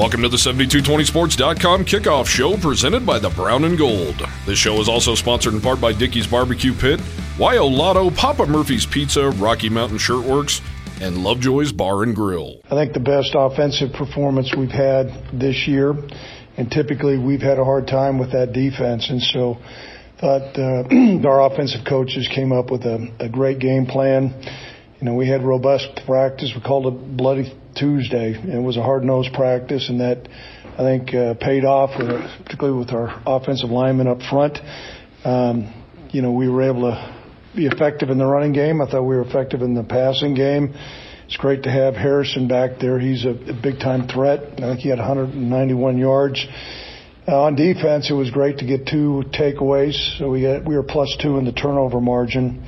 Welcome to the 7220sports.com kickoff show presented by the Brown and Gold. This show is also sponsored in part by Dickey's Barbecue Pit, YO Lotto, Papa Murphy's Pizza, Rocky Mountain Shirtworks, and Lovejoy's Bar and Grill. I think the best offensive performance we've had this year, and typically we've had a hard time with that defense, and so thought uh, our offensive coaches came up with a, a great game plan. You know, we had robust practice. We called it Bloody Tuesday. It was a hard nosed practice, and that I think uh, paid off, with, particularly with our offensive linemen up front. Um, you know, we were able to be effective in the running game. I thought we were effective in the passing game. It's great to have Harrison back there. He's a, a big time threat. I think he had 191 yards. Uh, on defense, it was great to get two takeaways. So we got, we were plus two in the turnover margin.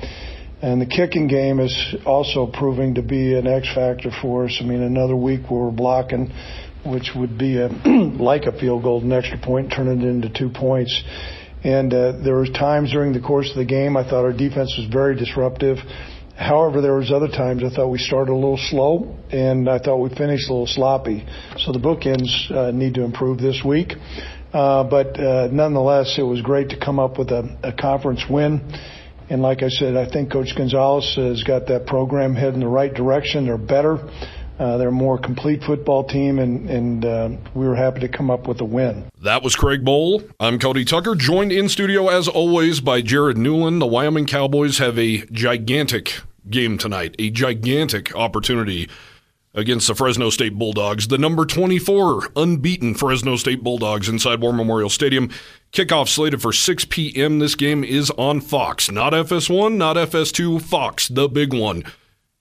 And the kicking game is also proving to be an X factor for us. I mean, another week where we're blocking, which would be a, like a field goal, an extra point, turn it into two points. And uh, there was times during the course of the game I thought our defense was very disruptive. However, there was other times I thought we started a little slow, and I thought we finished a little sloppy. So the bookends uh, need to improve this week. Uh, but uh, nonetheless, it was great to come up with a, a conference win. And like I said, I think Coach Gonzales has got that program heading the right direction. They're better. Uh, they're a more complete football team, and, and uh, we were happy to come up with a win. That was Craig Bohl. I'm Cody Tucker, joined in studio as always by Jared Newland. The Wyoming Cowboys have a gigantic game tonight, a gigantic opportunity against the Fresno State Bulldogs, the number 24 unbeaten Fresno State Bulldogs inside War Memorial Stadium. Kickoff slated for 6 p.m. This game is on Fox, not FS1, not FS2, Fox, the big one.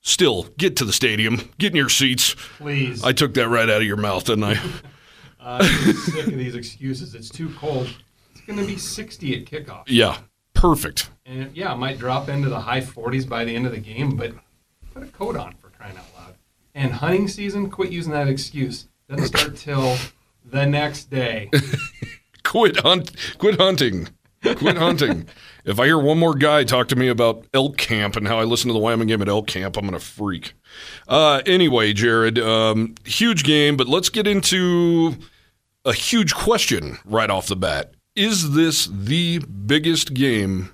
Still, get to the stadium, get in your seats. Please. I took that right out of your mouth, didn't I? I'm sick of these excuses. It's too cold. It's going to be 60 at kickoff. yeah, perfect. And yeah, it might drop into the high 40s by the end of the game, but put a coat on for crying out loud. And hunting season, quit using that excuse. Doesn't start till the next day. Quit hunt. Quit hunting. Quit hunting. if I hear one more guy talk to me about elk camp and how I listen to the Wyoming game at elk camp, I'm gonna freak. Uh, anyway, Jared, um, huge game, but let's get into a huge question right off the bat. Is this the biggest game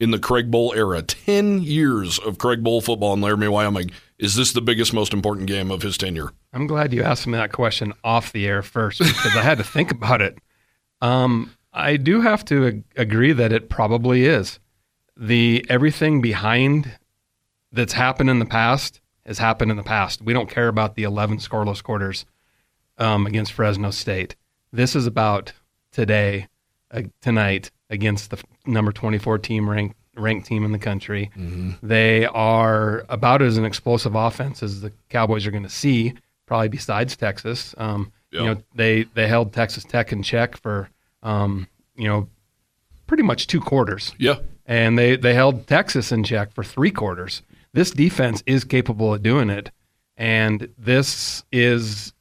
in the Craig Bohl era? Ten years of Craig Bohl football in Laramie, Wyoming. Is this the biggest, most important game of his tenure? I'm glad you asked me that question off the air first because I had to think about it. Um, I do have to ag- agree that it probably is. The everything behind that's happened in the past has happened in the past. We don't care about the 11 scoreless quarters um, against Fresno State. This is about today, uh, tonight against the number 24 team ranked ranked team in the country. They are about as an explosive offense as the Cowboys are going to see, probably besides Texas. Um, Yeah. You know, they they held Texas Tech in check for um, you know pretty much two quarters, Yeah. and they they held Texas in check for three quarters. This defense is capable of doing it, and this is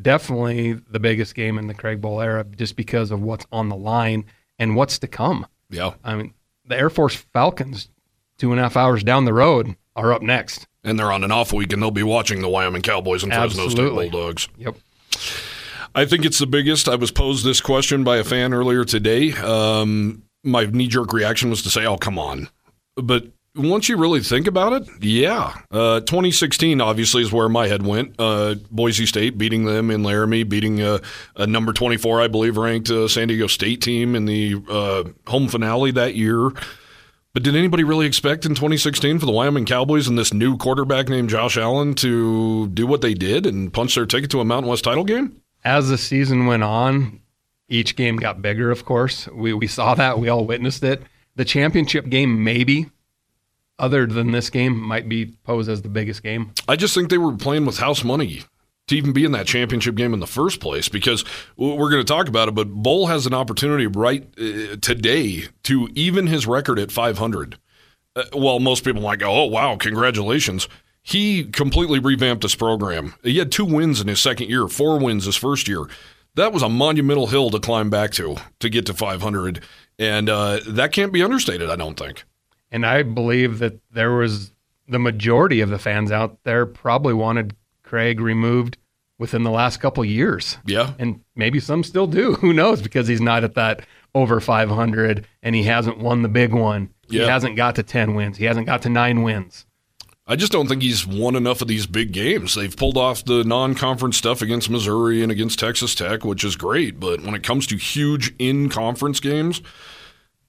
definitely the biggest game in the Craig Bohl era, just because of what's on the line and what's to come. Yeah. I mean, the Air Force Falcons, two and a half hours down the road, are up next. And they're on an off week, and they'll be watching the Wyoming Cowboys and Fresno State Bulldogs. Yep. I think it's the biggest. I was posed this question by a fan earlier today. Um, my knee jerk reaction was to say, "Oh, come on," but once you really think about it, yeah. Uh, 2016 obviously is where my head went. Uh, Boise State beating them in Laramie, beating uh, a number 24, I believe, ranked uh, San Diego State team in the uh, home finale that year. But did anybody really expect in 2016 for the Wyoming Cowboys and this new quarterback named Josh Allen to do what they did and punch their ticket to a Mountain West title game? As the season went on, each game got bigger, of course. We, we saw that. We all witnessed it. The championship game, maybe, other than this game, might be posed as the biggest game. I just think they were playing with house money to even be in that championship game in the first place because we're going to talk about it, but Bohl has an opportunity right uh, today to even his record at 500. Uh, well, most people might go, oh, wow, congratulations. He completely revamped this program. He had two wins in his second year, four wins his first year. That was a monumental hill to climb back to to get to 500. And uh, that can't be understated, I don't think. And I believe that there was the majority of the fans out there probably wanted Craig removed within the last couple years. Yeah. And maybe some still do. Who knows? Because he's not at that over 500 and he hasn't won the big one. He hasn't got to 10 wins. He hasn't got to nine wins. I just don't think he's won enough of these big games. They've pulled off the non conference stuff against Missouri and against Texas Tech, which is great. But when it comes to huge in conference games,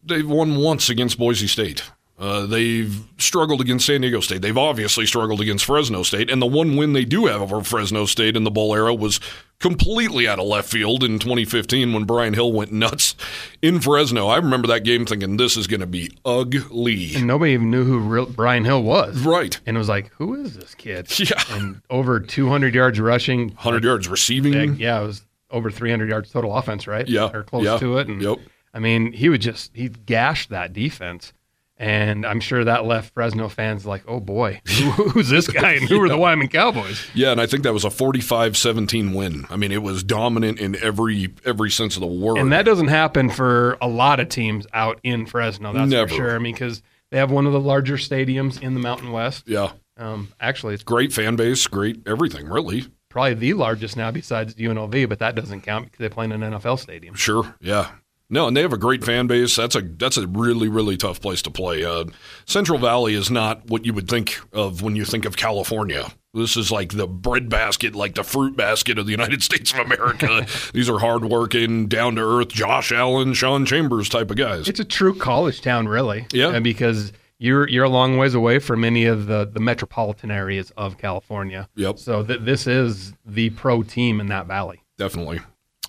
they've won once against Boise State. Uh, they've struggled against San Diego State. They've obviously struggled against Fresno State. And the one win they do have over Fresno State in the Bohl era was completely out of left field in 2015 when Brian Hill went nuts in Fresno. I remember that game thinking, this is going to be ugly. And nobody even knew who real Brian Hill was. Right. And it was like, who is this kid? Yeah. And over 200 yards rushing. 100 yards receiving. Yeah, it was over 300 yards total offense, right? Yeah, Or close yeah, to it. And yep. I mean, he would just, he gashed that defense. And I'm sure that left Fresno fans like, oh boy, who, who's this guy and who are the Wyoming Cowboys? Yeah, and I think that was a 45-17 win. I mean, it was dominant in every every sense of the word. And that doesn't happen for a lot of teams out in Fresno, that's Never. for sure. I mean, because they have one of the larger stadiums in the Mountain West. yeah, Um, actually, it's great fan base, great everything, really. probably the largest now besides UNLV, but that doesn't count because they play in an NFL stadium. Sure, yeah. No, and they have a great fan base. That's a that's a really really tough place to play. Uh, Central Valley is not what you would think of when you think of California. This is like the bread basket, like the fruit basket of the United States of America. These are hardworking, down to earth, Josh Allen, Sean Chambers type of guys. It's a true college town, really. Yeah. Because you're you're a long ways away from any of the, the metropolitan areas of California. Yep. So th- this is the pro team in that valley. definitely.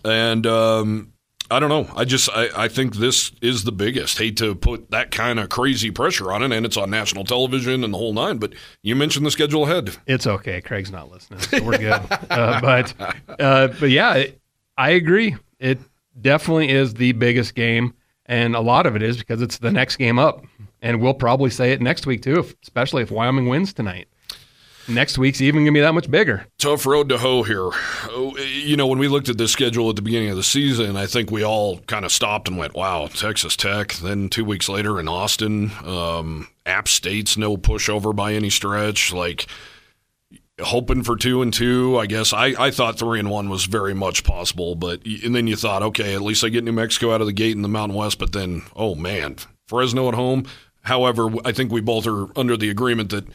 And um, I don't know. I just I, I think this is the biggest. Hate to put that kind of crazy pressure on it, and it's on national television and the whole nine. But you mentioned the schedule ahead. It's okay. Craig's not listening, so we're good. uh, but uh, but yeah, it, I agree. It definitely is the biggest game, and a lot of it is because it's the next game up, and we'll probably say it next week too, if, especially if Wyoming wins tonight. Next week's even gonna be that much bigger. Tough road to hoe here. Oh, You know, when we looked at this schedule at the beginning of the season, I think we all kind of stopped and went, "Wow, Texas Tech." Then two weeks later in Austin, um, App State's no pushover by any stretch. Like hoping for two and two. I guess I, I thought three and one was very much possible, but and then you thought, okay, at least I get New Mexico out of the gate in the Mountain West. But then, oh man, Fresno at home. However, I think we both are under the agreement that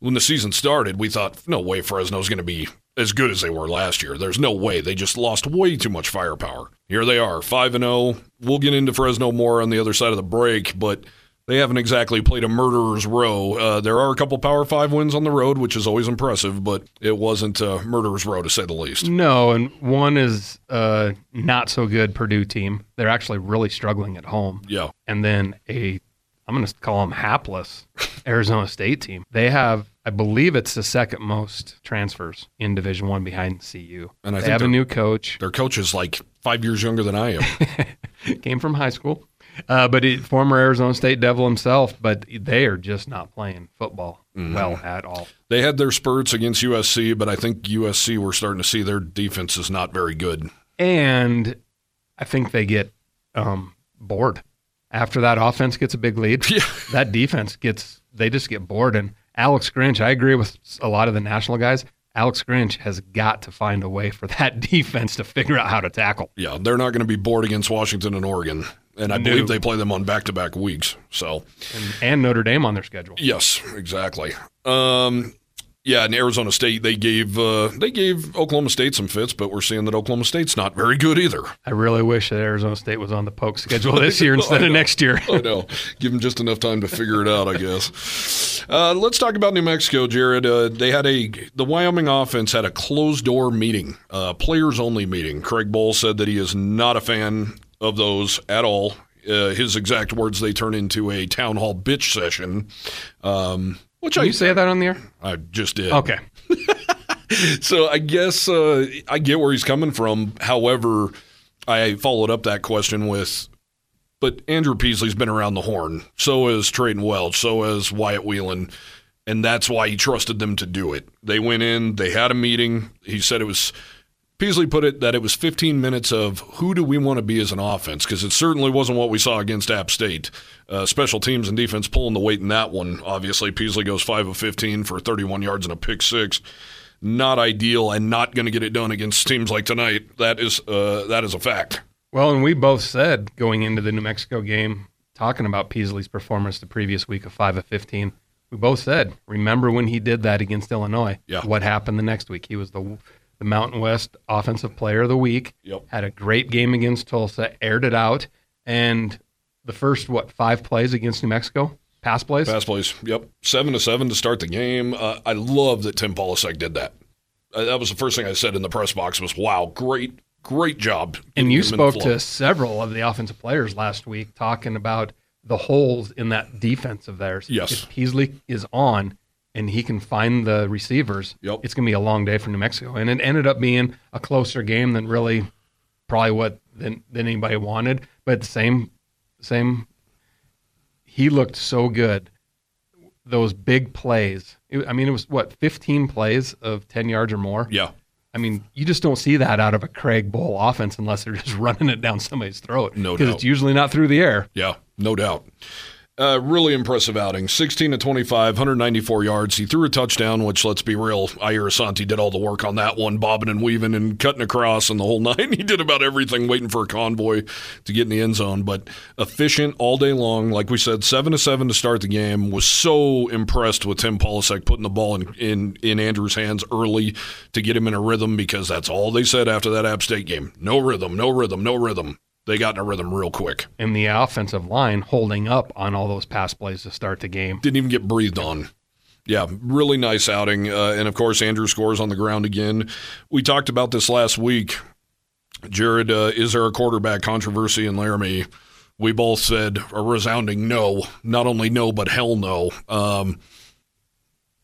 when the season started, we thought, no way Fresno's going to be as good as they were last year. There's no way. They just lost way too much firepower. Here they are, 5 and 0. We'll get into Fresno more on the other side of the break, but they haven't exactly played a murderer's row. Uh, there are a couple Power 5 wins on the road, which is always impressive, but it wasn't a murderer's row to say the least. No, and one is a not so good Purdue team. They're actually really struggling at home. Yeah. and then a I'm going to call them hapless Arizona State team. They have, I believe, it's the second most transfers in Division One behind CU. And I they have a new coach. Their coach is like five years younger than I am. Came from high school, uh, but he, former Arizona State Devil himself. But they are just not playing football Mm-hmm. well at all. they had their spurts against USC, but I think USC, we're starting to see their defense is not very good. And I think they get um, bored after that offense gets a big lead. Yeah. that defense gets they just get bored. And Alex Grinch, I agree with a lot of the national guys. Alex Grinch has got to find a way for that defense to figure out how to tackle. Yeah, they're not going to be bored against Washington and Oregon. And I No. believe they play them on back to back weeks. So, And, and Notre Dame on their schedule. yes, exactly. Um, yeah, and Arizona State they gave uh, they gave Oklahoma State some fits, but we're seeing that Oklahoma State's not very good either. I really wish that Arizona State was on the poke schedule this year instead of next year. I know. Give them just enough time to figure it out, I guess. Uh, let's talk about New Mexico, Jared. Uh, they had a the Wyoming offense had a closed door meeting, uh, players only meeting. Craig Bohl said that he is not a fan of those at all. Uh, his exact words: "They turn into a town hall bitch session," um, which Can I you say that on the air? I just did. Okay. So I guess uh, I get where he's coming from. However, I followed up that question with, but Andrew Peasley's been around the horn. So has Treyton Welch. So has Wyatt Wieland. And that's why he trusted them to do it. They went in, they had a meeting. He said it was, Peasley put it that it was 15 minutes of who do we want to be as an offense? Because it certainly wasn't what we saw against App State. Uh, special teams and defense pulling the weight in that one. Obviously, Peasley goes 5 of 15 for 31 yards and a pick six. not ideal and not going to get it done against teams like tonight. That is uh, that is a fact. Well, and we both said going into the New Mexico game, talking about Peasley's performance the previous week of five of fifteen. We both said, remember when he did that against Illinois? Yeah. What happened the next week? He was the the Mountain West Offensive Player of the Week. Yep. Had a great game against Tulsa, aired it out, and the first what five plays against New Mexico, pass plays. Pass plays. Yep. Seven to seven to start the game. Uh, I love that Tim Polasek did that. Uh, that was the first thing I said in the press box was, wow, great, great job. And you him in the spoke to several of the offensive players last week talking about the holes in that defense of theirs. Yes. If Peasley is on and he can find the receivers, Yep. it's going to be a long day for New Mexico. And it ended up being a closer game than really probably what than, than anybody wanted. But the same, same, he looked so good. Those big plays. It- I mean, it was what, 15 plays of 10 yards or more? Yeah. I mean, you just don't see that out of a Craig Bohl offense unless they're just running it down somebody's throat. No doubt. because it's usually not through the air. Yeah, no doubt. Uh, really impressive outing. 16 to 25, 194 yards. He threw a touchdown, which, let's be real, Ayir Asante did all the work on that one, bobbing and weaving and cutting across and the whole nine. He did about everything, waiting for a convoy to get in the end zone. But efficient all day long. Like we said, 7 to 7 to start the game. Was so impressed with Tim Polasek putting the ball in, in, in Andrew's hands early to get him in a rhythm because that's all they said after that App State game. No rhythm, no rhythm, no rhythm. They got in a rhythm real quick. And the offensive line holding up on all those pass plays to start the game. didn't even get breathed on. Yeah, really nice outing. Uh, and of course, Andrew scores on the ground again. We talked about this last week. Jared, uh, is there a quarterback controversy in Laramie? We both said a resounding no. Not only no, but hell no. Um,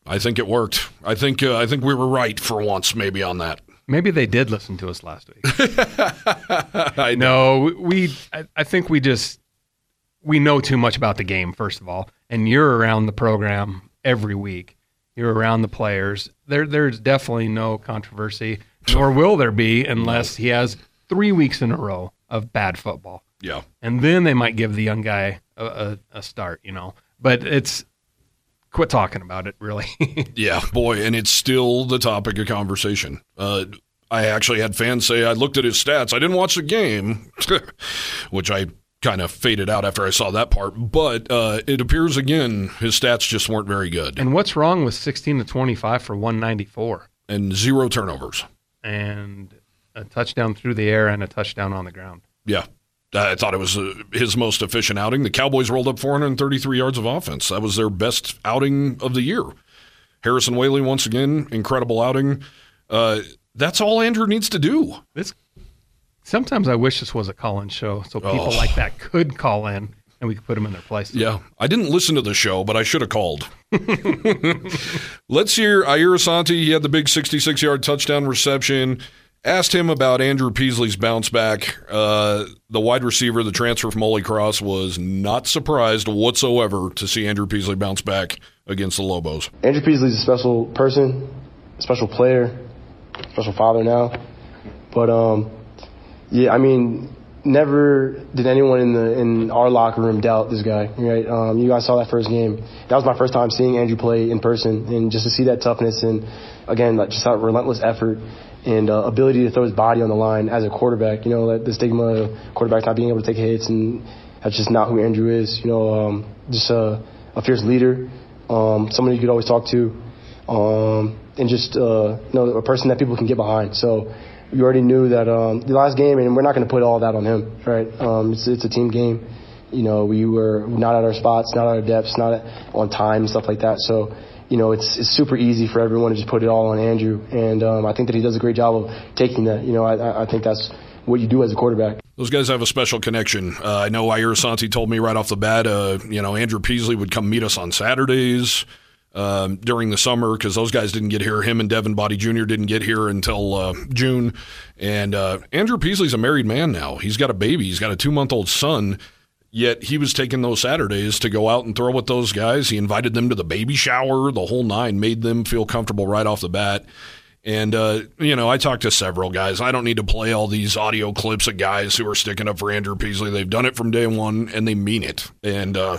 I think it worked. I think uh, I think we were right for once, maybe on that. Maybe they did listen to us last week. I know. no, we. I, I think we just we know too much about the game. First of all, and you're around the program every week. You're around the players. There, there's definitely no controversy, nor will there be unless he has three weeks in a row of bad football. Yeah, and then they might give the young guy a, a, a start, you know. But it's quit talking about it, really. Yeah, boy, and it's still the topic of conversation. Uh, I actually had fans say I looked at his stats. I didn't watch the game, which I kind of faded out after I saw that part. But uh, it appears again his stats just weren't very good, and what's wrong with sixteen to twenty five for one ninety four and zero turnovers. and a touchdown through the air and a touchdown on the ground? Yeah. I thought it was uh, his most efficient outing. The Cowboys rolled up 433 yards of offense. That was their best outing of the year. Harrison Waylee, once again, incredible outing. Uh, that's all Andrew needs to do. This sometimes I wish this was a call in show so people Oh. like that could call in and we could put them in their place. Yeah, I didn't listen to the show, but I should have called. Let's hear Ayir Asante. He had the big 66 yard touchdown reception. Asked him about Andrew Peasley's bounce back. Uh, the wide receiver, the transfer from Holy Cross, was not surprised whatsoever to see Andrew Peasley bounce back against the Lobos. Andrew Peasley's a special person, a special player, special father now. But um, yeah, I mean, never did anyone in the in our locker room doubt this guy. Right? Um, you guys saw that first game. That was my first time seeing Andrew play in person, and just to see that toughness and again, like just that relentless effort and uh, ability to throw his body on the line as a quarterback. You know, that the stigma of quarterbacks not being able to take hits, and that's just not who Andrew is. You know, um, just a, a fierce leader, um, somebody you could always talk to, um, and just uh, you know a person that people can get behind. So you already knew that um, the last game, and we're not going to put all that on him, right? Um, it's it's a team game. You know, we were not at our spots, not at our depths, not at, on time, stuff like that. So you know, it's, it's super easy for everyone to just put it all on Andrew. And um, I think that he does a great job of taking that. You know, I, I think that's what you do as a quarterback. Those guys have a special connection. Uh, I know Ayir Asante told me right off the bat, uh, you know, Andrew Peasley would come meet us on Saturdays um, during the summer because those guys didn't get here. Him and Devin Boddie Jr. didn't get here until uh, June. And uh, Andrew Peasley's a married man now. He's got a baby, he's got a two month old son. Yet he was taking those Saturdays to go out and throw with those guys. He invited them to the baby shower, the whole nine, made them feel comfortable right off the bat. And, uh, you know, I talked to several guys. I don't need to play all these audio clips of guys who are sticking up for Andrew Peasley. They've done it from day one and they mean it. And uh,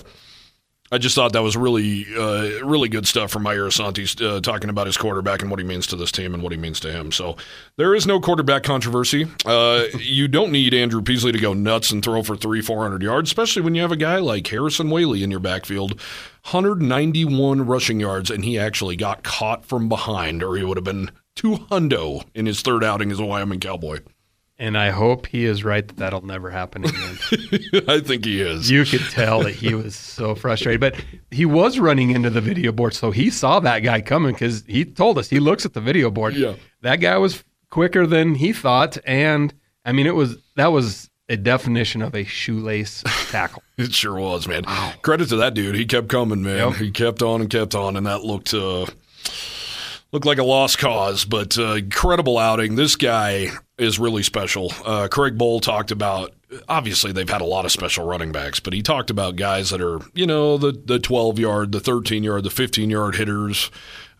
I just thought that was really, uh, really good stuff from Ayir Asante uh, talking about his quarterback and what he means to this team and what he means to him. So there is no quarterback controversy. Uh, you don't need Andrew Peasley to go nuts and throw for three, four hundred yards, especially when you have a guy like Harrison Waylee in your backfield, 191 rushing yards, and he actually got caught from behind, or he would have been two hundo in his third outing as a Wyoming Cowboy. And I hope he is right that that'll never happen again. I think he is. you could tell that he was so frustrated, but he was running into the video board, so he saw that guy coming because he told us he looks at the video board. Yeah. that guy was quicker than he thought, and I mean it was that was a definition of a shoelace tackle. It sure was, man. Credit to that dude. He kept coming, man. Yep. He kept on and kept on, and that looked uh, looked like a lost cause, but uh, incredible outing. This guy is really special. Uh, Craig Bohl talked about. Obviously, they've had a lot of special running backs, but he talked about guys that are, you know, the the twelve yard, the thirteen yard, the fifteen yard hitters.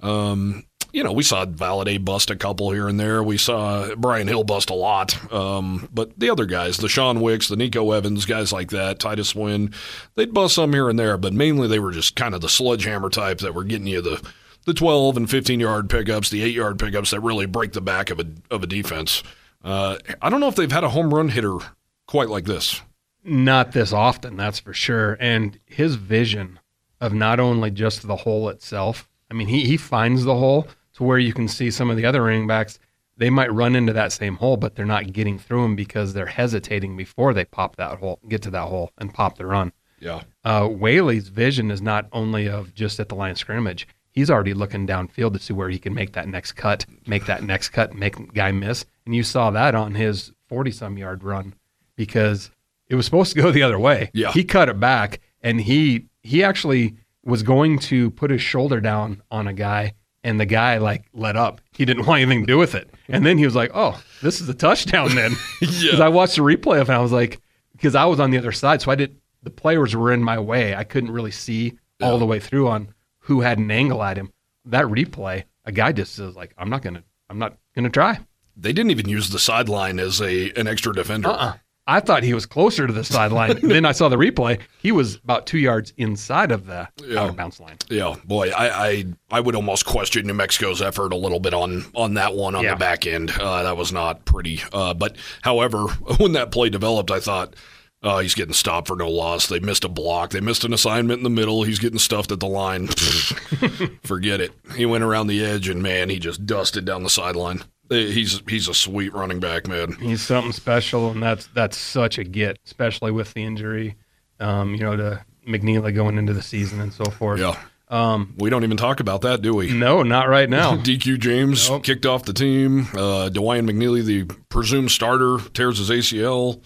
Um, you know, we saw Valladay bust a couple here and there. We saw Brian Hill bust a lot. Um, but the other guys, the Sean Wicks, the Nico Evans, guys like that, Titus Swen, they'd bust some here and there, but mainly they were just kind of the sledgehammer type that were getting you the the 12 and 15 yard pickups, the 8 yard pickups that really break the back of a of a defense. Uh, I don't know if they've had a home run hitter quite like this. Not this often, that's for sure. And his vision of not only just the hole itself. I mean, he he finds the hole to where you can see some of the other running backs. They might run into that same hole, but they're not getting through them because they're hesitating before they pop that hole, get to that hole, and pop the run. Yeah. Uh, Waylee's vision is not only of just at the line of scrimmage. He's already looking downfield to see where he can make that next cut, make that next cut, make guy miss. And you saw that on his 40 some yard run because it was supposed to go the other way. Yeah. He cut it back and he he actually was going to put his shoulder down on a guy and the guy like let up. He didn't want anything to do with it. And then he was like, "Oh, this is a touchdown then." Because I watched the replay of it, and I was like, because I was on the other side, so I did. The players were in my way. I couldn't really see all the way through on who had an angle at him. That replay, a guy just was like, "I'm not gonna, I'm not gonna try." They didn't even use the sideline as a an extra defender. Uh-uh. I thought he was closer to the sideline. then I saw the replay. He was about two yards inside of the Yeah. out of bounds line. Yeah, boy, I, I I would almost question New Mexico's effort a little bit on on that one on Yeah. the back end. Uh, that was not pretty. Uh, but however, when that play developed, I thought. Uh, he's getting stopped for no loss. They missed a block. They missed an assignment in the middle. He's getting stuffed at the line. Forget it. He went around the edge and man, he just dusted down the sideline. Uh, He's he's a sweet running back, man. He's something special, and that's that's such a get, especially with the injury. Um, you know, to McNeely going into the season and so forth. Yeah. Um, We don't even talk about that, do we? no, not right now. DQ James Nope. kicked off the team. Uh, Dawaiian McNeely, the presumed starter, tears his ACL.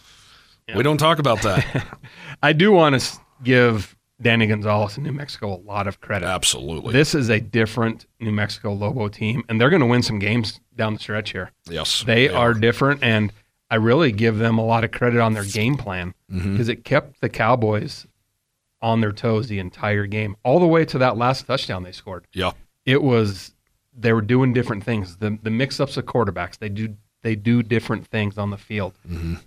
We don't talk about that. I do want to give Danny Gonzales in New Mexico a lot of credit. Absolutely. This is a different New Mexico Lobo team, and they're going to win some games down the stretch here. yes. They are different, and I really give them a lot of credit on their game plan Mm-hmm. because it kept the Cowboys on their toes the entire game, all the way to that last touchdown they scored. Yeah. It was they were doing different things. The the mix ups of quarterbacks, they do they do different things on the field,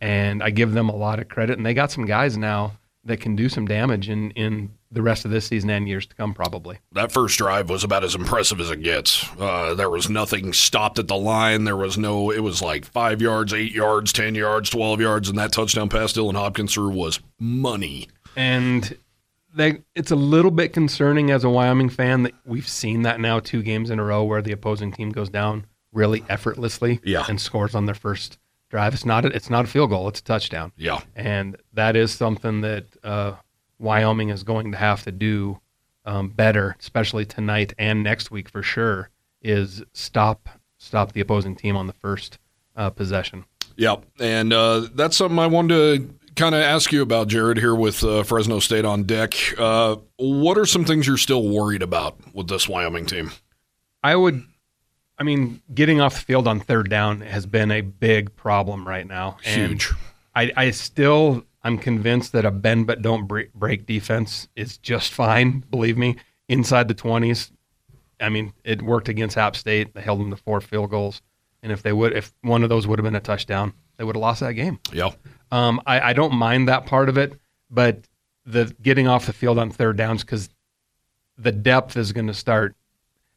and I give them a lot of credit. And they got some guys now that can do some damage in in the rest of this season and years to come, probably. That first drive was about as impressive as it gets. Uh, there was nothing stopped at the line. There was no, it was like five yards, eight yards, 10 yards, 12 yards, and that touchdown pass Dylan Hopkins threw was money. And they, it's a little bit concerning as a Wyoming fan that we've seen that now two games in a row where the opposing team goes down really effortlessly Yeah. and scores on their first drive. It's not a, it's not a field goal; it's a touchdown, Yeah. and that is something that uh, Wyoming is going to have to do um, better, especially tonight and next week for sure. Is stop stop the opposing team on the first uh, possession. Yep. And uh, that's something I wanted to kind of ask you about, Jared, here with uh, Fresno State on deck. Uh, what are some things you're still worried about with this Wyoming team? I would, I mean, getting off the field on third down has been a big problem right now. Huge. I, I still, I'm convinced that a bend but don't break, break defense is just fine. Believe me, inside the 20s. I mean, it worked against App State. They held them to four field goals, and if they would, if one of those would have been a touchdown, they would have lost that game. Yeah. Um, I, I don't mind that part of it, but the getting off the field on third downs because the depth is going to start.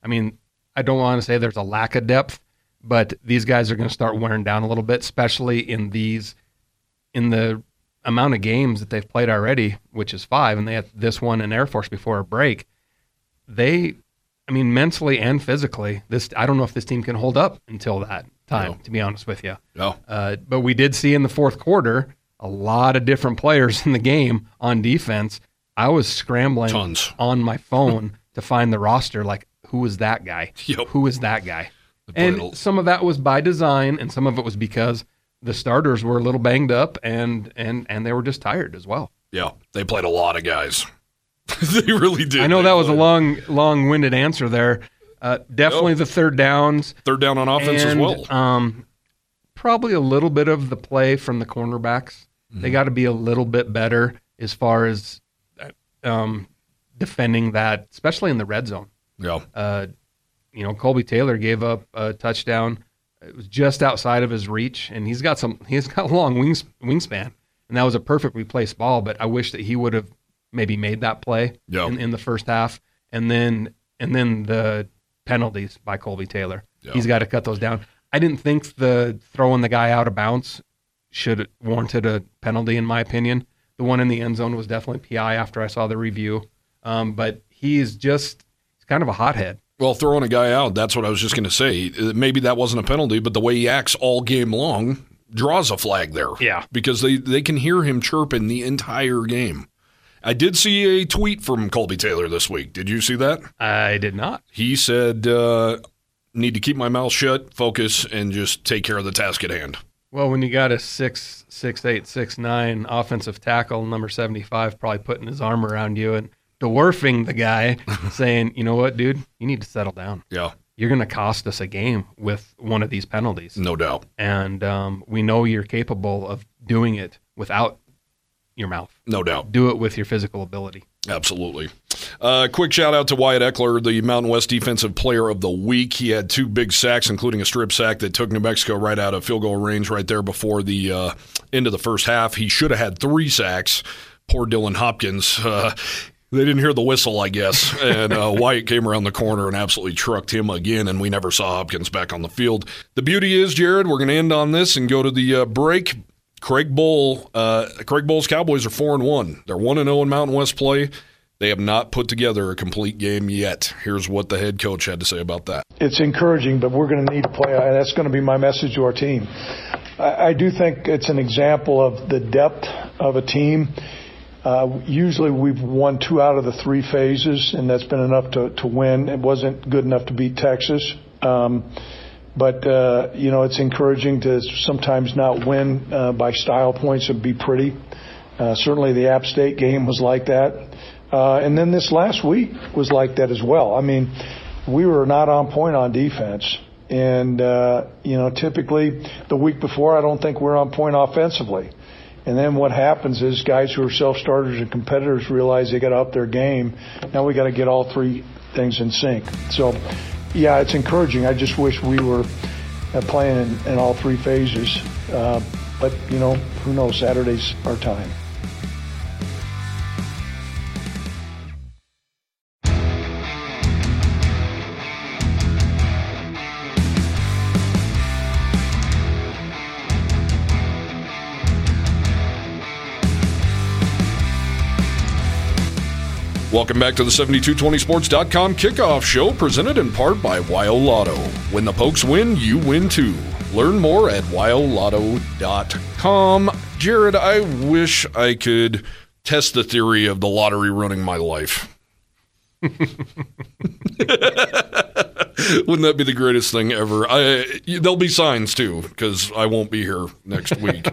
I mean, I don't want to say there's a lack of depth, but these guys are going to start wearing down a little bit, especially in these in the amount of games that they've played already, which is five, and they had this one in Air Force before a break. They, I mean, mentally and physically, this I don't know if this team can hold up until that time. No. To be honest with you, No. uh, but we did see in the fourth quarter a lot of different players in the game on defense. I was scrambling Tons. on my phone to find the roster. Like, who is that guy? Yep. was that guy? And some of that was by design, and some of it was because the starters were a little banged up, and and and they were just tired as well. Yeah, they played a lot of guys. they really did. I know They that was a long, long-winded answer there. Uh, definitely Nope. the third downs. third down on offense as well. Um, probably a little bit of the play from the cornerbacks. They Mm-hmm. got to be a little bit better as far as um, defending that, especially in the red zone. Yeah, Uh, you know, Colby Taylor gave up a touchdown. It was just outside of his reach, and he's got some. He's got a long wings, wingspan, and that was a perfectly placed ball. But I wish that he would have maybe made that play Yeah. in, in the first half, and then and then the penalties by Colby Taylor. Yeah. He's got to cut those down. I didn't think the throwing the guy out of bounds should warranted a penalty, in my opinion. The one in the end zone was definitely PI after I saw the review, um, but he's just kind of a hothead. Well, throwing a guy out, that's what I was just going to say. Maybe that wasn't a penalty, but the way he acts all game long draws a flag there. Yeah. Because they, they can hear him chirping the entire game. I did see a tweet from Colby Taylor this week. Did you see that? I did not. He said, uh, need to keep my mouth shut, focus, and just take care of the task at hand. Well, when you got a six six eight six nine offensive tackle, number seventy five, probably putting his arm around you and dwarfing the guy, saying, "You know what, dude? You need to settle down. Yeah, You're going to cost us a game with one of these penalties, no doubt. and um, we know you're capable of doing it without your mouth. No doubt. Do it with your physical ability." Absolutely. Uh, quick shout out to Wyatt Ekeler, the Mountain West Defensive Player of the Week. He had two big sacks, including a strip sack that took New Mexico right out of field goal range right there before the uh, end of the first half. He should have had three sacks. Poor Dylan Hopkins. Uh, they didn't hear the whistle, I guess, and uh, Wyatt came around the corner and absolutely trucked him again, and we never saw Hopkins back on the field. The beauty is, Jared, we're going to end on this and go to the uh, break. Craig Bohl, uh, Craig Bohl's Cowboys are four and one. They're one and zero in Mountain West play. They have not put together a complete game yet. Here's what the head coach had to say about that. it's encouraging, but we're going to need to play, that's going to be my message to our team. I, I do think it's an example of the depth of a team. Uh, usually we've won two out of the three phases, and that's been enough to, to win. It wasn't good enough to beat Texas. Um, but, uh, you know, it's encouraging to sometimes not win uh, by style points and be pretty. Uh, certainly the App State game was like that. Uh, and then this last week was like that as well. I mean, we were not on point on defense. And, uh, you know, typically the week before, I don't think we're on point offensively. And then what happens is guys who are self-starters and competitors realize they got to up their game. Now we got to get all three things in sync. So, yeah, it's encouraging. I just wish we were uh, playing in, in all three phases. Uh, but, you know, who knows? Saturday's our time. Welcome back to the 7220sports.com kickoff show presented in part by WyoLotto. When the Pokes win, you win too. Learn more at wyolotto.com. Jared, I wish I could test the theory of the lottery ruining my life. Wouldn't that be the greatest thing ever? I, there'll be signs too, because I won't be here next week.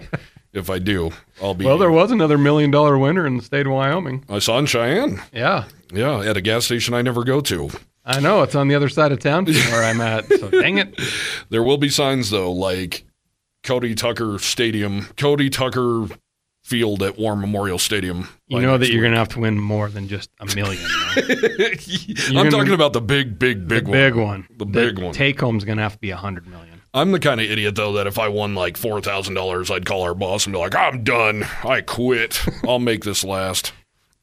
If I do, I'll be. Well, there was another million dollar winner in the state of Wyoming. I saw in Cheyenne. Yeah, Yeah, at a gas station I never go to. I know it's on the other side of town from where I'm at. So dang it. There will be signs though, like Cody Tucker Stadium, Cody Tucker Field at War Memorial Stadium. You know that you're going to have to win more than just a million. I'm talking about the big, big, big the one. big one. The big one. Take home's going to have to be a hundred million. I'm the kind of idiot though that if I won like four thousand dollars, I'd call our boss and be like, "I'm done. I quit. I'll make this last."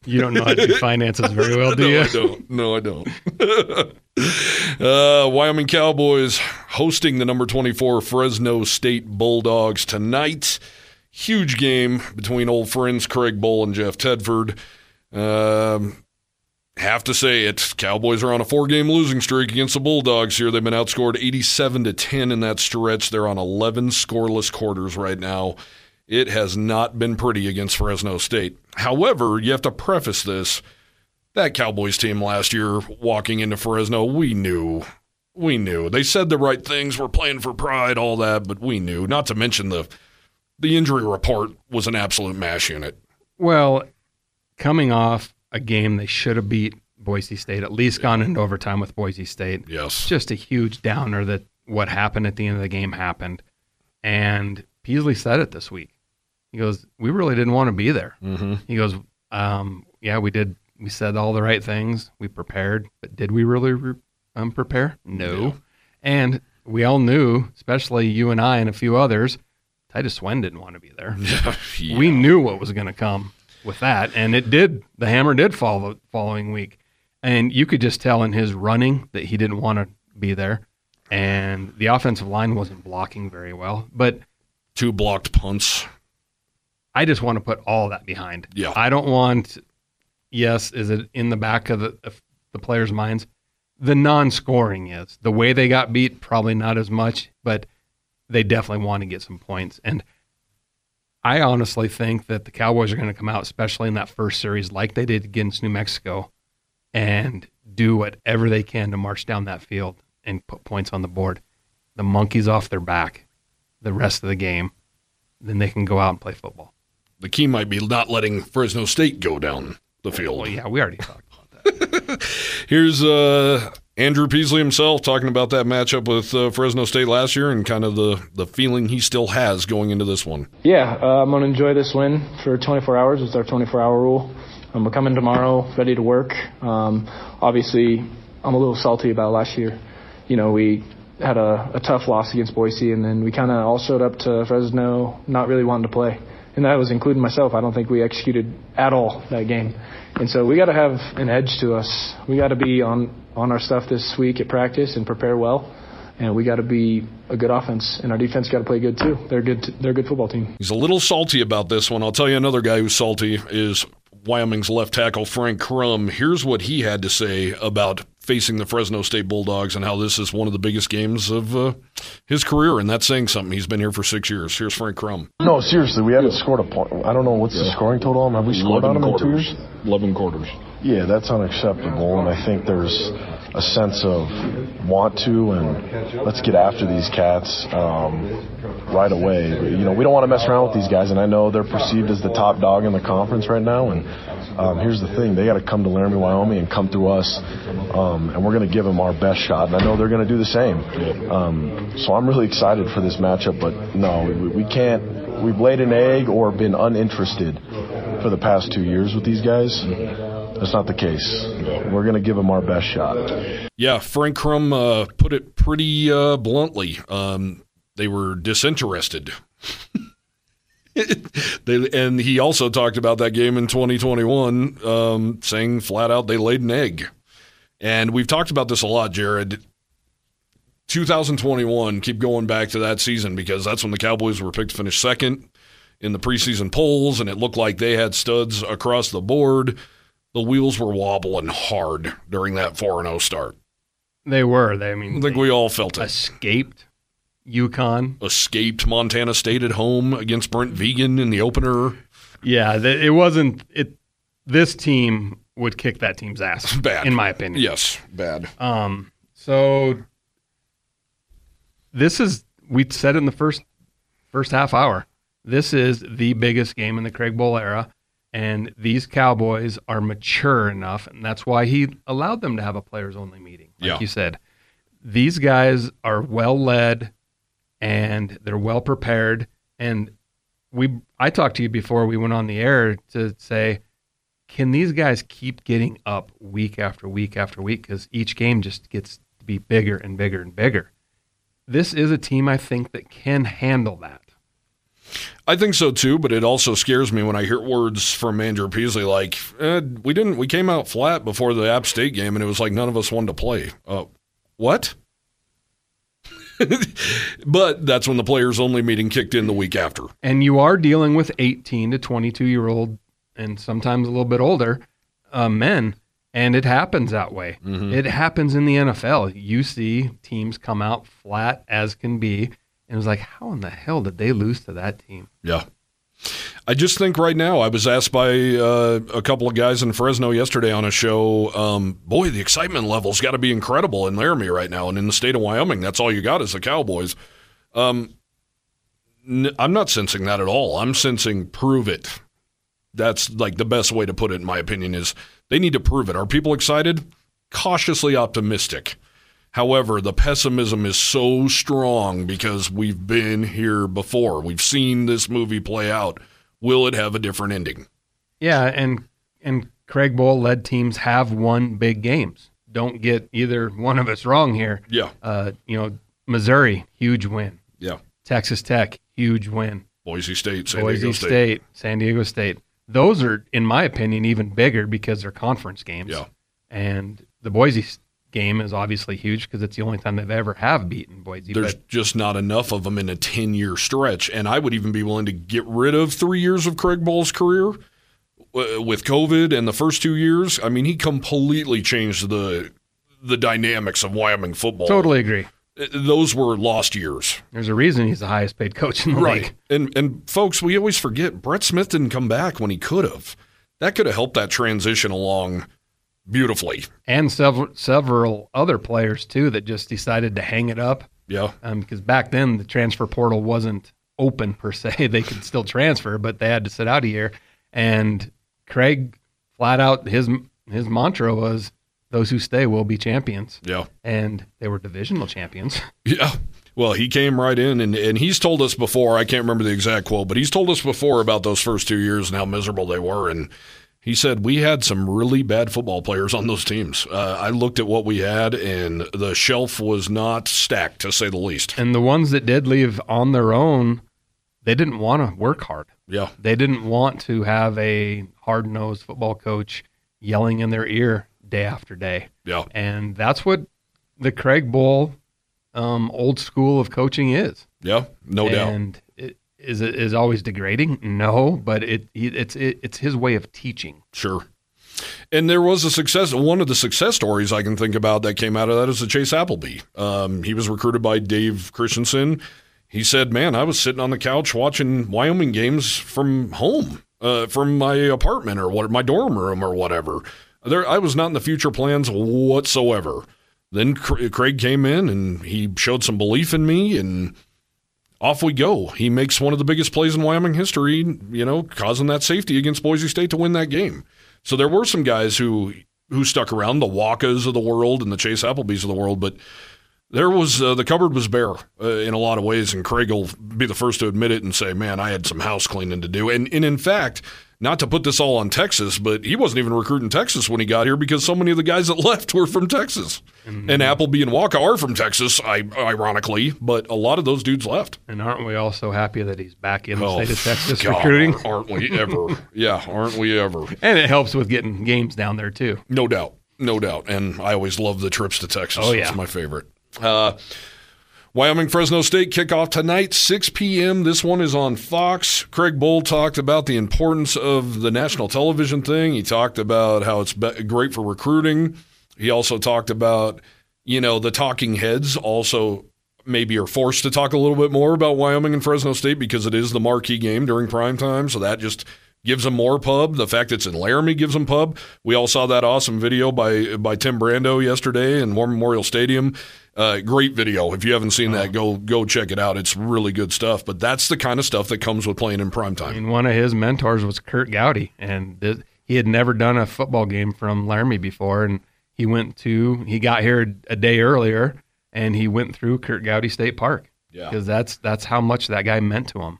You don't know how to do finances very well, do no, you? I don't. No, I don't. uh, Wyoming Cowboys hosting the number 24 Fresno State Bulldogs tonight. Huge game between old friends Craig Bohl and Jeff Tedford. Um, have to say it. Cowboys are on a four-game losing streak against the Bulldogs here. They've been outscored 87 to 10 in that stretch. They're on 11 scoreless quarters right now. It has not been pretty against Fresno State. However, you have to preface this. That Cowboys team last year walking into Fresno, we knew. We knew. They said the right things. We're playing for pride, all that, but we knew. Not to mention the the injury report was an absolute mash unit. Well, coming off a game they should have beat Boise State, at least gone into overtime with Boise State. Yes. Just a huge downer that what happened at the end of the game happened. And Peasley said it this week. He goes, "We really didn't want to be there." Mm-hmm. He goes, um, "Yeah, we did. We said all the right things. We prepared, but did we really re- um, prepare? No. Yeah. And we all knew, especially you and I and a few others, Titus Swen didn't want to be there. Yeah. We knew what was going to come with that, and it did. The hammer did fall the following week, and you could just tell in his running that he didn't want to be there, and the offensive line wasn't blocking very well. But two blocked punts. I just want to put all that behind. Yeah. I don't want. Yes, is it in the back of the of the players' minds? The non-scoring is the way they got beat. Probably not as much, but they definitely want to get some points. And I honestly think that the Cowboys are going to come out, especially in that first series, like they did against New Mexico, and do whatever they can to march down that field and put points on the board. The monkeys off their back, the rest of the game, then they can go out and play football. The key might be not letting Fresno State go down the field. Well, yeah, we already talked about that. Here's uh, Andrew Peasley himself talking about that matchup with uh, Fresno State last year and kind of the, the feeling he still has going into this one. Yeah, uh, I'm going to enjoy this win for 24 hours. It's our 24 hour rule. Um, we're coming tomorrow, ready to work. Um, obviously, I'm a little salty about last year. You know, we had a, a tough loss against Boise, and then we kind of all showed up to Fresno not really wanting to play. And that was including myself. I don't think we executed at all that game. And so we got to have an edge to us. We got to be on, on our stuff this week at practice and prepare well. And we got to be a good offense, and our defense got to play good too. They're good. They're a good football team. He's a little salty about this one. I'll tell you another guy who's salty is Wyoming's left tackle Frank Crum. Here's what he had to say about facing the Fresno State Bulldogs and how this is one of the biggest games of uh, his career, and that's saying something. He's been here for six years. Here's Frank Crum. No, seriously, we haven't scored a point. I don't know what's the scoring total on. 'em. Have we scored on them in two years? 11 quarters. Yeah, that's unacceptable, and I think there's a sense of want to and let's get after these cats um, right away. You know, we don't want to mess around with these guys, and I know they're perceived as the top dog in the conference right now. And um, here's the thing: they got to come to Laramie, Wyoming, and come through us, um, and we're going to give them our best shot. And I know they're going to do the same. Um, so I'm really excited for this matchup. But no, we, we can't. We've laid an egg or been uninterested for the past two years with these guys. That's not the case. We're going to give them our best shot. Yeah, Frank Crum uh, put it pretty uh, bluntly. Um, they were disinterested. they, and he also talked about that game in 2021, um, saying flat out they laid an egg. And we've talked about this a lot, Jared. 2021, keep going back to that season because that's when the Cowboys were picked to finish second in the preseason polls, and it looked like they had studs across the board. The wheels were wobbling hard during that 4 0 start. They were. They, I mean, I think we all felt it. escaped UConn. Escaped Montana State at home against Brent Vigen in the opener. Yeah, th- it wasn't. It. This team would kick that team's ass. Bad. in my opinion. Yes, bad. Um. So this is we said in the first first half hour. This is the biggest game in the Craig Bohl era, and these Cowboys are mature enough, and that's why he allowed them to have a players only meeting. Like Yeah. you said, these guys are well led, and they're well prepared. And we, I talked to you before we went on the air to say, can these guys keep getting up week after week after week? Because each game just gets to be bigger and bigger and bigger. This is a team I think that can handle that. I think so too, but it also scares me when I hear words from Andrew Peasley like, eh, "We didn't. We came out flat before the App State game, and it was like none of us wanted to play." Uh, what? but that's when the players only meeting kicked in the week after. And you are dealing with 18 to 22 year old and sometimes a little bit older uh, men, and it happens that way. Mm-hmm. It happens in the NFL. You see teams come out flat as can be, and was like, how in the hell did they lose to that team? Yeah. I just think right now, I was asked by uh, a couple of guys in Fresno yesterday on a show, um, boy, the excitement level's got to be incredible in Laramie right now. And in the state of Wyoming, that's all you got is the Cowboys. Um, n- I'm not sensing that at all. I'm sensing prove it. That's like the best way to put it, in my opinion, is they need to prove it. Are people excited? Cautiously optimistic. However, the pessimism is so strong because we've been here before. We've seen this movie play out. Will it have a different ending? Yeah, and and Craig Bohl led teams have won big games. Don't get either one of us wrong here. Yeah. Uh, you know, Missouri, huge win. Yeah. Texas Tech, huge win. Boise State, San Boise Diego State. State. San Diego State. Those are, in my opinion, even bigger because they're conference games. Yeah. And the Boise game is obviously huge because it's the only time they've ever have beaten Boise. There's but just not enough of them in a 10 year stretch. And I would even be willing to get rid of three years of Craig Bohl's career uh, with COVID and the first two years. I mean, he completely changed the the dynamics of Wyoming football. totally agree. Uh, Those were lost years. There's a reason he's the highest paid coach in the league. And and folks, we always forget Brett Smith didn't come back when he could have. That could have helped that transition along beautifully. And several several other players too that just decided to hang it up Yeah. Um, because back then the transfer portal wasn't open per se. They could still transfer, but they had to sit out a year. And Craig flat out his his mantra was, "Those who stay will be champions," Yeah. and they were divisional champions. Yeah. Well, he came right in and, and he's told us before, I can't remember the exact quote, but he's told us before about those first two years and how miserable they were. And he said, We had some really bad football players on those teams. Uh, I looked at what we had, and the shelf was not stacked, to say the least. And the ones that did leave on their own, they didn't want to work hard. Yeah. They didn't want to have a hard nosed football coach yelling in their ear day after day. Yeah. And that's what the Craig Bohl um, old school of coaching is. Yeah. No doubt. and is it is always degrading? No, but it, it's it, it's his way of teaching. Sure. And there was a success. One of the success stories I can think about that came out of that is the Chase Appleby. Um, he was recruited by Dave Christensen. He said, "Man, I was sitting on the couch watching Wyoming games from home, uh, from my apartment or what, my dorm room or whatever. There, I was not in the future plans whatsoever." Then Craig came in and he showed some belief in me, and off we go. He makes one of the biggest plays in Wyoming history, you know, causing that safety against Boise State to win that game. So there were some guys who who stuck around, the Wakas of the world and the Chase Applebys of the world, but there was uh, the cupboard was bare uh, in a lot of ways, and Craig will be the first to admit it and say, "Man, I had some house cleaning to do." And and in fact, not to put this all on Texas, but he wasn't even recruiting Texas when he got here because so many of the guys that left were from Texas, and Appleby and Waka are from Texas, ironically, but a lot of those dudes left. And aren't we all so happy that he's back in the Oh, state of Texas God, recruiting? aren't we ever? yeah, aren't we ever? And it helps with getting games down there too. No doubt. No doubt. And I always love the trips to Texas. Oh, yeah. It's my favorite. Uh, Wyoming Fresno State kickoff tonight, 6 p.m. This one is on Fox. Craig Bohl talked about the importance of the national television thing. He talked about how it's great for recruiting. He also talked about, you know, the talking heads also maybe are forced to talk a little bit more about Wyoming and Fresno State because it is the marquee game during prime time. So that just gives them more pub. The fact it's in Laramie gives them pub. We all saw that awesome video by by Tim Brando yesterday in War Memorial Stadium. Uh, great video. If you haven't seen that, go go check it out. It's really good stuff. But that's the kind of stuff that comes with playing in prime I mean, one of his mentors was Kurt Gowdy, and th- he had never done a football game from Laramie before. And he went to, he got here a day earlier, and he went through Kurt Gowdy State Park Yeah. because that's that's how much that guy meant to him,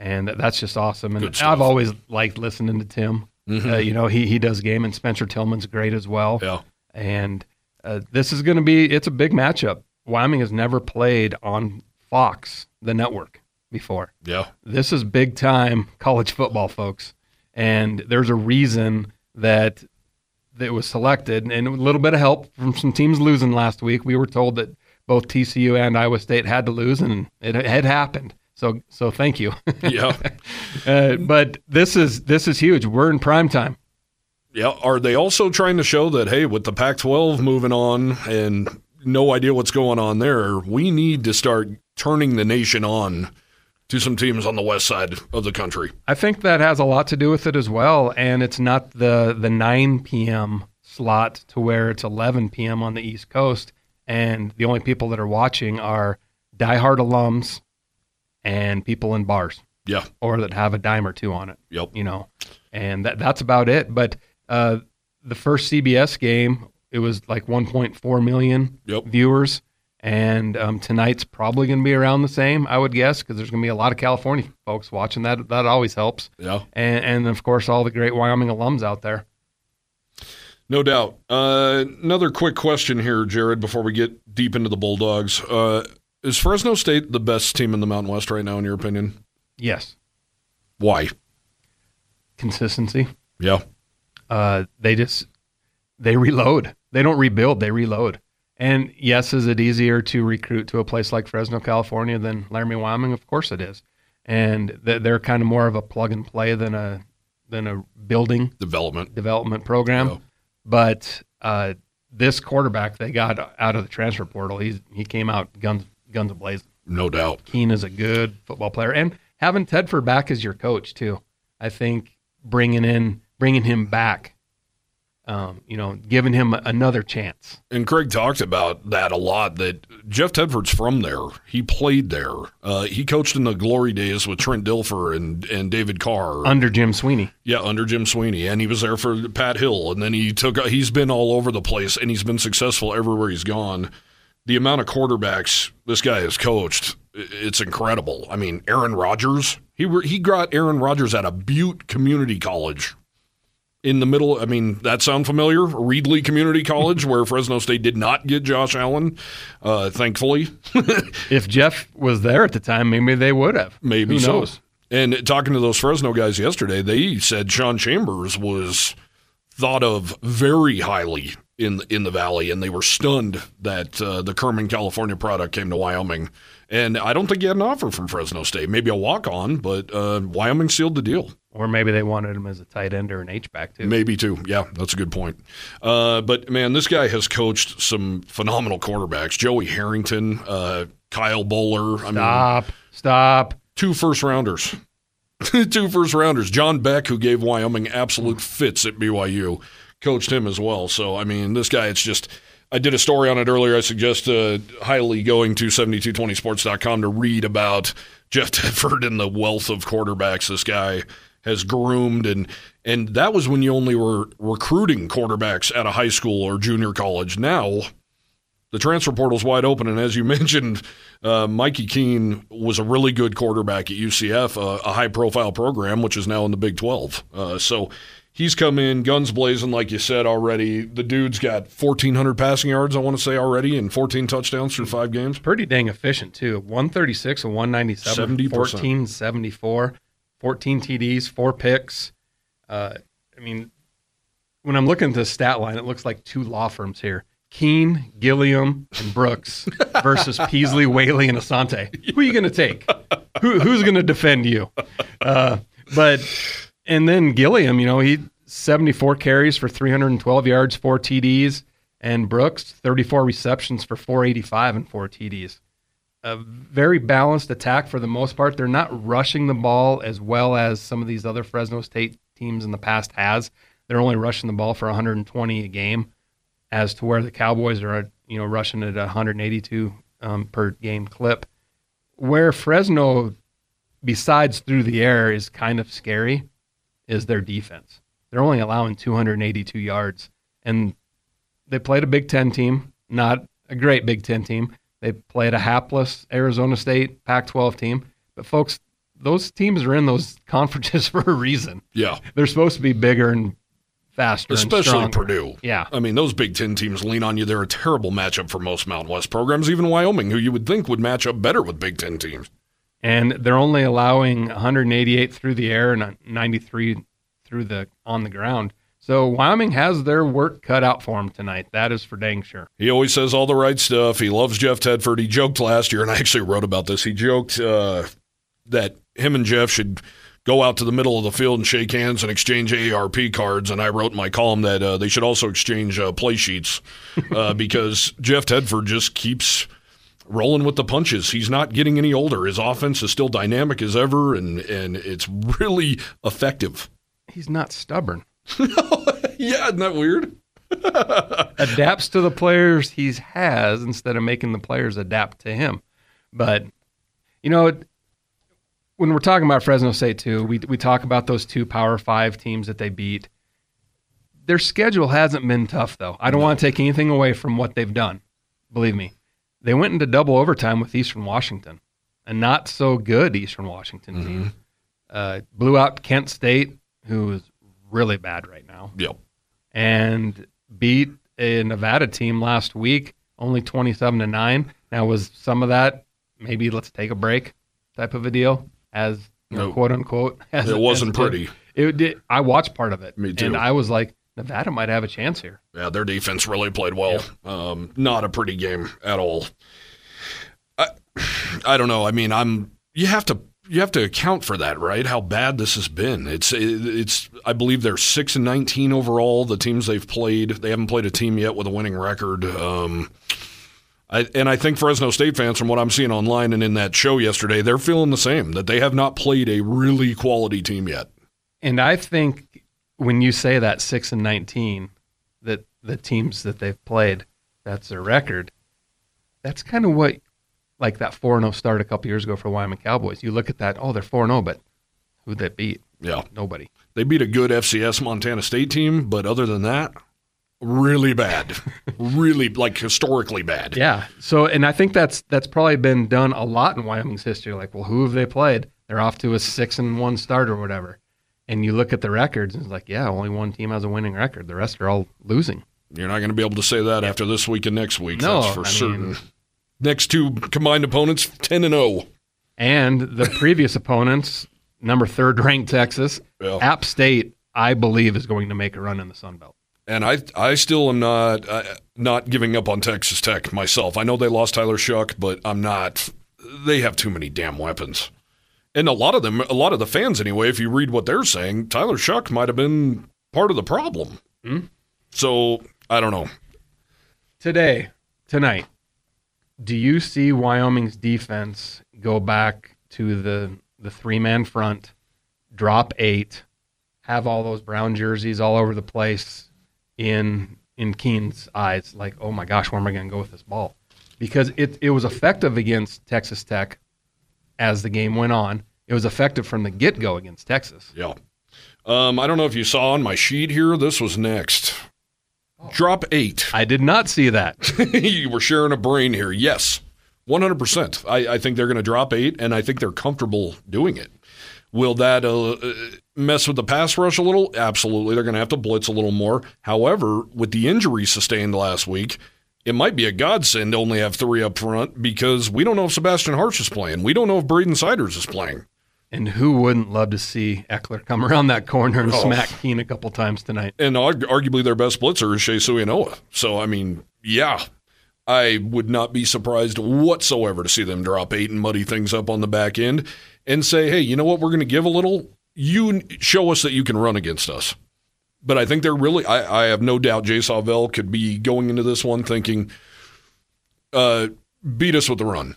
and that, that's just awesome. And I've always liked listening to Tim. Uh, you know, he he does game, and Spencer Tillman's great as well. Yeah. And uh, this is going to be it's a big matchup. Wyoming has never played on Fox, the network. before. Yeah. This is big time college football, folks. And there's a reason that it was selected and a little bit of help from some teams losing last week. We were told that both TCU and Iowa State had to lose and it had happened. So so thank you. Yeah. uh, but this is this is huge. We're in prime time. Yeah. Are they also trying to show that, hey, with the Pac 12 moving on and no idea what's going on there, we need to start turning the nation on to some teams on the west side of the country? I think that has a lot to do with it as well. And it's not the, the 9 p.m. slot to where it's 11 p.m. on the East Coast. And the only people that are watching are diehard alums and people in bars Yeah. or that have a dime or two on it. Yep. you know, and that that's about it. But uh, the first CBS game, it was like 1.4 million Yep. viewers, and um, tonight's probably going to be around the same, I would guess, because there's going to be a lot of California folks watching. That that always helps, Yeah. and and of course all the great Wyoming alums out there. No doubt. Uh, another quick question here, Jared, before we get deep into the Bulldogs. Uh, is Fresno State the best team in the Mountain West right now, in your opinion? Yes, Why? consistency. Yeah. Uh, they just they reload. They don't rebuild. They reload. And yes, is it easier to recruit to a place like Fresno, California, than Laramie, Wyoming? Of course it is. And they're kind of more of a plug and play than a than a building Development. development program. Yeah. But uh, this quarterback they got out of the transfer portal, he's he came out guns guns ablazing. No doubt. Keene is a good football player, and having Tedford back as your coach too, I think bringing in bringing him back, um, you know, giving him another chance. And Craig talked about that a lot. That Jeff Tedford's from there. He played there. Uh, he coached in the glory days with Trent Dilfer and and David Carr. under Jim Sweeney. yeah, under Jim Sweeney, and he was there for Pat Hill. And then he took. He's been all over the place, and he's been successful everywhere he's gone. The amount of quarterbacks this guy has coached, it's incredible. I mean, Aaron Rodgers. He re- he got Aaron Rodgers at a Butte Community College in the middle. I mean, that sound familiar? Reedley Community College, where Fresno State did not get Josh Allen, uh, thankfully. If Jeff was there at the time, maybe they would have. Maybe Who so. knows? And talking to those Fresno guys yesterday, they said Sean Chambers was thought of very highly in in the valley, and they were stunned that uh, the Kerman, California product came to Wyoming. And I don't think he had an offer from Fresno State, maybe a walk on, but uh, Wyoming sealed the deal. Or maybe they wanted him as a tight end or an H back too. Maybe too. Yeah, that's a good point. Uh, but man, this guy has coached some phenomenal quarterbacks: Joey Harrington, uh, Kyle Boller. I mean, Stop. Stop. two first rounders. two first rounders. John Beck, who gave Wyoming absolute fits at BYU, coached him as well. So, I mean, this guy, it's just. I did a story on it earlier. I suggest uh, highly going to 7220sports.com to read about Jeff Tedford and the wealth of quarterbacks this guy has groomed. And, and that was when you only were recruiting quarterbacks at a high school or junior college. Now, the transfer portal's wide open, and as you mentioned, uh, Mikey Keene was a really good quarterback at UCF, uh, a high-profile program, which is now in the Big 12. Uh, so he's come in guns blazing, like you said already. The dude's got 1,400 passing yards, I want to say already, and 14 touchdowns through five games. Pretty dang efficient too. 136 and 197, 70%. 14 74, 14 TDs, four picks. Uh, I mean, when I'm looking at the stat line, it looks like two law firms here. Keene, Gilliam, and Brooks versus Peasley, Waylee, and Asante. Who are you going to take? Who, who's going to defend you? Uh, but and then Gilliam, you know, he 74 carries for 312 yards, four TDs, and Brooks 34 receptions for 485 and four TDs. A very balanced attack for the most part. They're not rushing the ball as well as some of these other Fresno State teams in the past has. They're only rushing the ball for 120 a game, as to where the Cowboys are, you know, rushing at 182 um, per game clip. Where Fresno, besides through the air, is kind of scary, is their defense. They're only allowing 282 yards, and they played a Big Ten team, not a great Big Ten team. They played a hapless Arizona State Pac-12 team, but folks, those teams are in those conferences for a reason. Yeah, They're supposed to be bigger and faster, especially. Purdue. Yeah. I mean, those Big Ten teams lean on you. They're a terrible matchup for most Mountain West programs, even Wyoming, who you would think would match up better with Big Ten teams. and they're only allowing 188 through the air and 93 through the on the ground. So Wyoming has their work cut out for them tonight. That is for dang sure. He always says all the right stuff. He loves Jeff Tedford. He joked last year, and I actually wrote about this. He joked uh, that him and Jeff should go out to the middle of the field and shake hands and exchange AARP cards. And I wrote in my column that uh, they should also exchange uh, play sheets uh, because Jeff Tedford just keeps rolling with the punches. He's not getting any older. His offense is still dynamic as ever, and and it's really effective. He's not stubborn. yeah, isn't that weird? Adapts to the players he has instead of making the players adapt to him. But you know, when we're talking about Fresno State too, we we talk about those two Power Five teams that they beat. Their schedule hasn't been tough though. I don't want to take anything away from what they've done. Believe me, they went into double overtime with Eastern Washington, a not so good Eastern Washington team. Uh, blew out Kent State, who is really bad right now, Yep. and beat a Nevada team last week, only twenty-seven to nine. Now was some of that maybe let's take a break type of a deal, as you know, No. quote unquote. As It wasn't as pretty. It did. I watched part of it, Me too. and I was like, Nevada might have a chance here. Yeah, their defense really played well. Um, not a pretty game at all. I, I don't know. I mean, I'm. You have to. You have to account for that, right? How bad this has been. It's. It's. I believe they're six and nineteen overall. The teams they've played. They haven't played a team yet with a winning record. Um, I, and I think Fresno State fans, from what I'm seeing online and in that show yesterday, they're feeling the same. That they have not played a really quality team yet. And I think when you say that six and nineteen, that the teams that they've played, that's their record. That's kind of what, like that four and oh zero start a couple years ago for the Wyoming Cowboys. You look at that, oh, they're four and zero, but who'd they beat? Yeah. Nobody. They beat a good FCS Montana State team, but other than that, really bad. really like historically bad. Yeah. So, and I think that's that's probably been done a lot in Wyoming's history. Like, well, who have they played? They're off to a six and one start or whatever. And you look at the records, and it's like, yeah, only one team has a winning record. The rest are all losing. You're not going to be able to say that after this week and next week. No, that's for I certain. mean- next two combined opponents, 10 and oh. 0. And the previous opponents, number third ranked Texas, Yeah. App State, I believe, is going to make a run in the Sun Belt. And I, I still am not, uh, not giving up on Texas Tech myself. I know they lost Tyler Shough, but I'm not. They have too many damn weapons, and a lot of them, a lot of the fans anyway. If you read what they're saying, Tyler Shough might have been part of the problem. So I don't know. Today, tonight, do you see Wyoming's defense go back to the the three man front, drop eight, have all those brown jerseys all over the place in in Keene's eyes, like, oh my gosh, where am I going to go with this ball? Because it it was effective against Texas Tech as the game went on. It was effective from the get go against Texas. Yeah. Um, I don't know if you saw on my sheet here. This was next. Drop eight. I did not see that. you were sharing a brain here. Yes, 100%. I, I think they're going to drop eight, and I think they're comfortable doing it. Will that uh, uh, mess with the pass rush a little? Absolutely. They're going to have to blitz a little more. However, with the injury sustained last week, it might be a godsend to only have three up front because we don't know if Sabastian Harsh is playing. We don't know if Braden Siders is playing. And who wouldn't love to see Ekeler come around that corner and Oh. smack Keene a couple times tonight? And arguably their best blitzer is Shae Suiaunoa. So, I mean, yeah, I would not be surprised whatsoever to see them drop eight and muddy things up on the back end and say, hey, you know what? We're going to give a little. You show us that you can run against us. But I think they're really, I, I have no doubt Jay Sawvel could be going into this one thinking, uh, beat us with the run.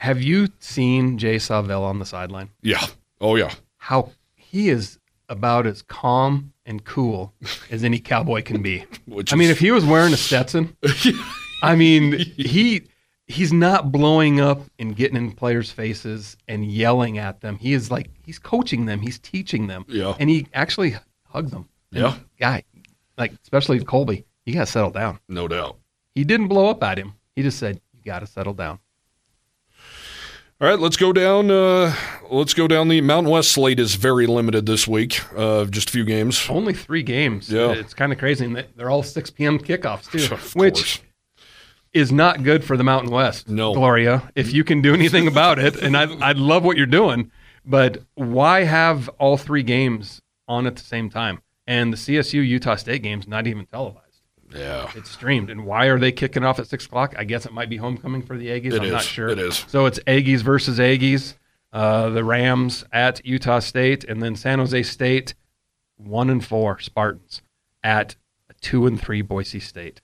Have you seen Jay Sawvel on the sideline? Yeah. Oh, yeah. How he is about as calm and cool as any cowboy can be. Which I mean, is- if he was wearing a Stetson, I mean, he he's not blowing up and getting in players' faces and yelling at them. He is like he's coaching them, he's teaching them, Yeah. and he actually hugs them. And, Yeah. guy, like especially Colby, you got to settle down. no doubt. He didn't blow up at him. He just said, "You got to settle down." All right, let's go down. Uh, let's go down. The Mountain West slate is very limited this week. Uh, just a few games. Only three games. Yeah. It's kind of crazy. And they- they're all 6 p.m. kickoffs, too. Of which course. is not good for the Mountain West. No. Gloria, if you can do anything about it, and I I love what you're doing, but why have all three games on at the same time? And the CSU Utah State game's not even televised. Yeah. It's streamed. And why are they kicking off at six o'clock? I guess it might be homecoming for the Aggies. It I'm is. not sure. It is. So it's Aggies versus Aggies. Uh, the Rams at Utah State, and then San Jose State, one and four Spartans at two and three Boise State.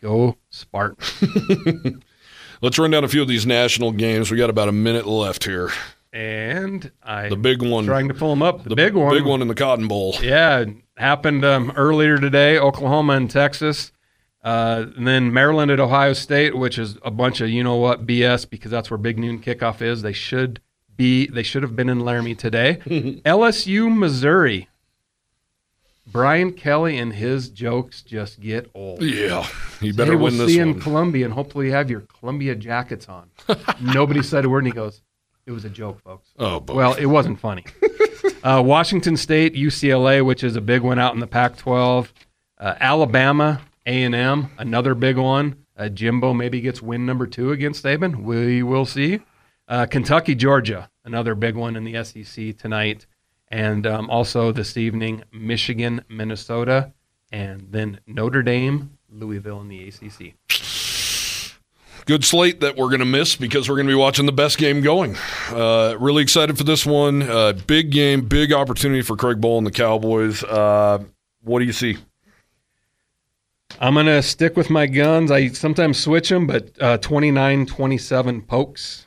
Go Spartans! Let's run down a few of these national games. We got about a minute left here. And I The big one. trying to pull them up. The, big one, Big one in the Cotton Bowl. Yeah, it happened um, earlier today. Oklahoma and Texas, uh, and then Maryland at Ohio State, which is a bunch of you know what BS because that's where Big Noon kickoff is. They should be. They should have been in Laramie today. LSU, Missouri. Brian Kelly and his jokes just get old. Yeah. You better hey, we'll win this see one. in Columbia, and hopefully you have your Columbia jackets on. Nobody said a word, and he goes, "It was a joke, folks." oh, boy. Well, it wasn't funny. uh, Washington State, UCLA, which is a big one out in the Pac-12. Uh, Alabama, A&M, another big one. Uh, Jimbo maybe gets win number two against Saban. We will see. Uh, Kentucky, Georgia, another big one in the SEC tonight. And um, also this evening, Michigan, Minnesota, and then Notre Dame, Louisville in the ACC. Good slate that we're going to miss because we're going to be watching the best game going. Uh, really excited for this one. Uh, big game, big opportunity for Craig Bohl and the Cowboys. Uh, what do you see? I'm going to stick with my guns. I sometimes switch them, but uh, 29 27 pokes.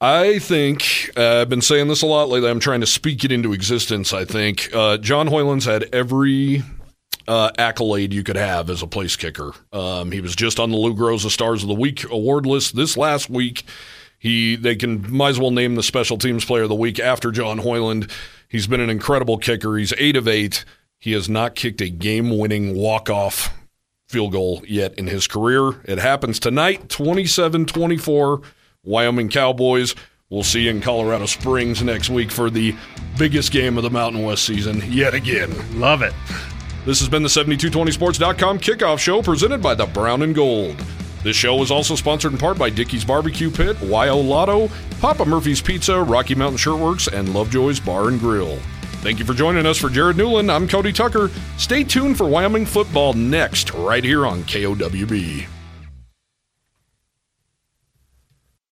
I think uh, I've been saying this a lot lately. I'm trying to speak it into existence. I think uh, John Hoyland's had every uh, accolade you could have as a place kicker. Um, he was just on the Lou Groza Stars of the Week award list this last week. He they can might as well name the special teams player of the week after John Hoyland. He's been an incredible kicker. He's eight of eight. He has not kicked a game-winning walk-off field goal yet in his career. It happens tonight, 27-24. Wyoming Cowboys. We'll see you in Colorado Springs next week for the biggest game of the Mountain West season yet again. Love it. This has been the 7220sports.com kickoff show presented by the Brown and Gold. This show is also sponsored in part by Dickey's Barbecue Pit, WyoLotto, Papa Murphy's Pizza, Rocky Mountain Shirtworks, and Lovejoy's Bar and Grill. Thank you for joining us. For Jared Newland, I'm Cody Tucker. Stay tuned for Wyoming football next, right here on KOWB.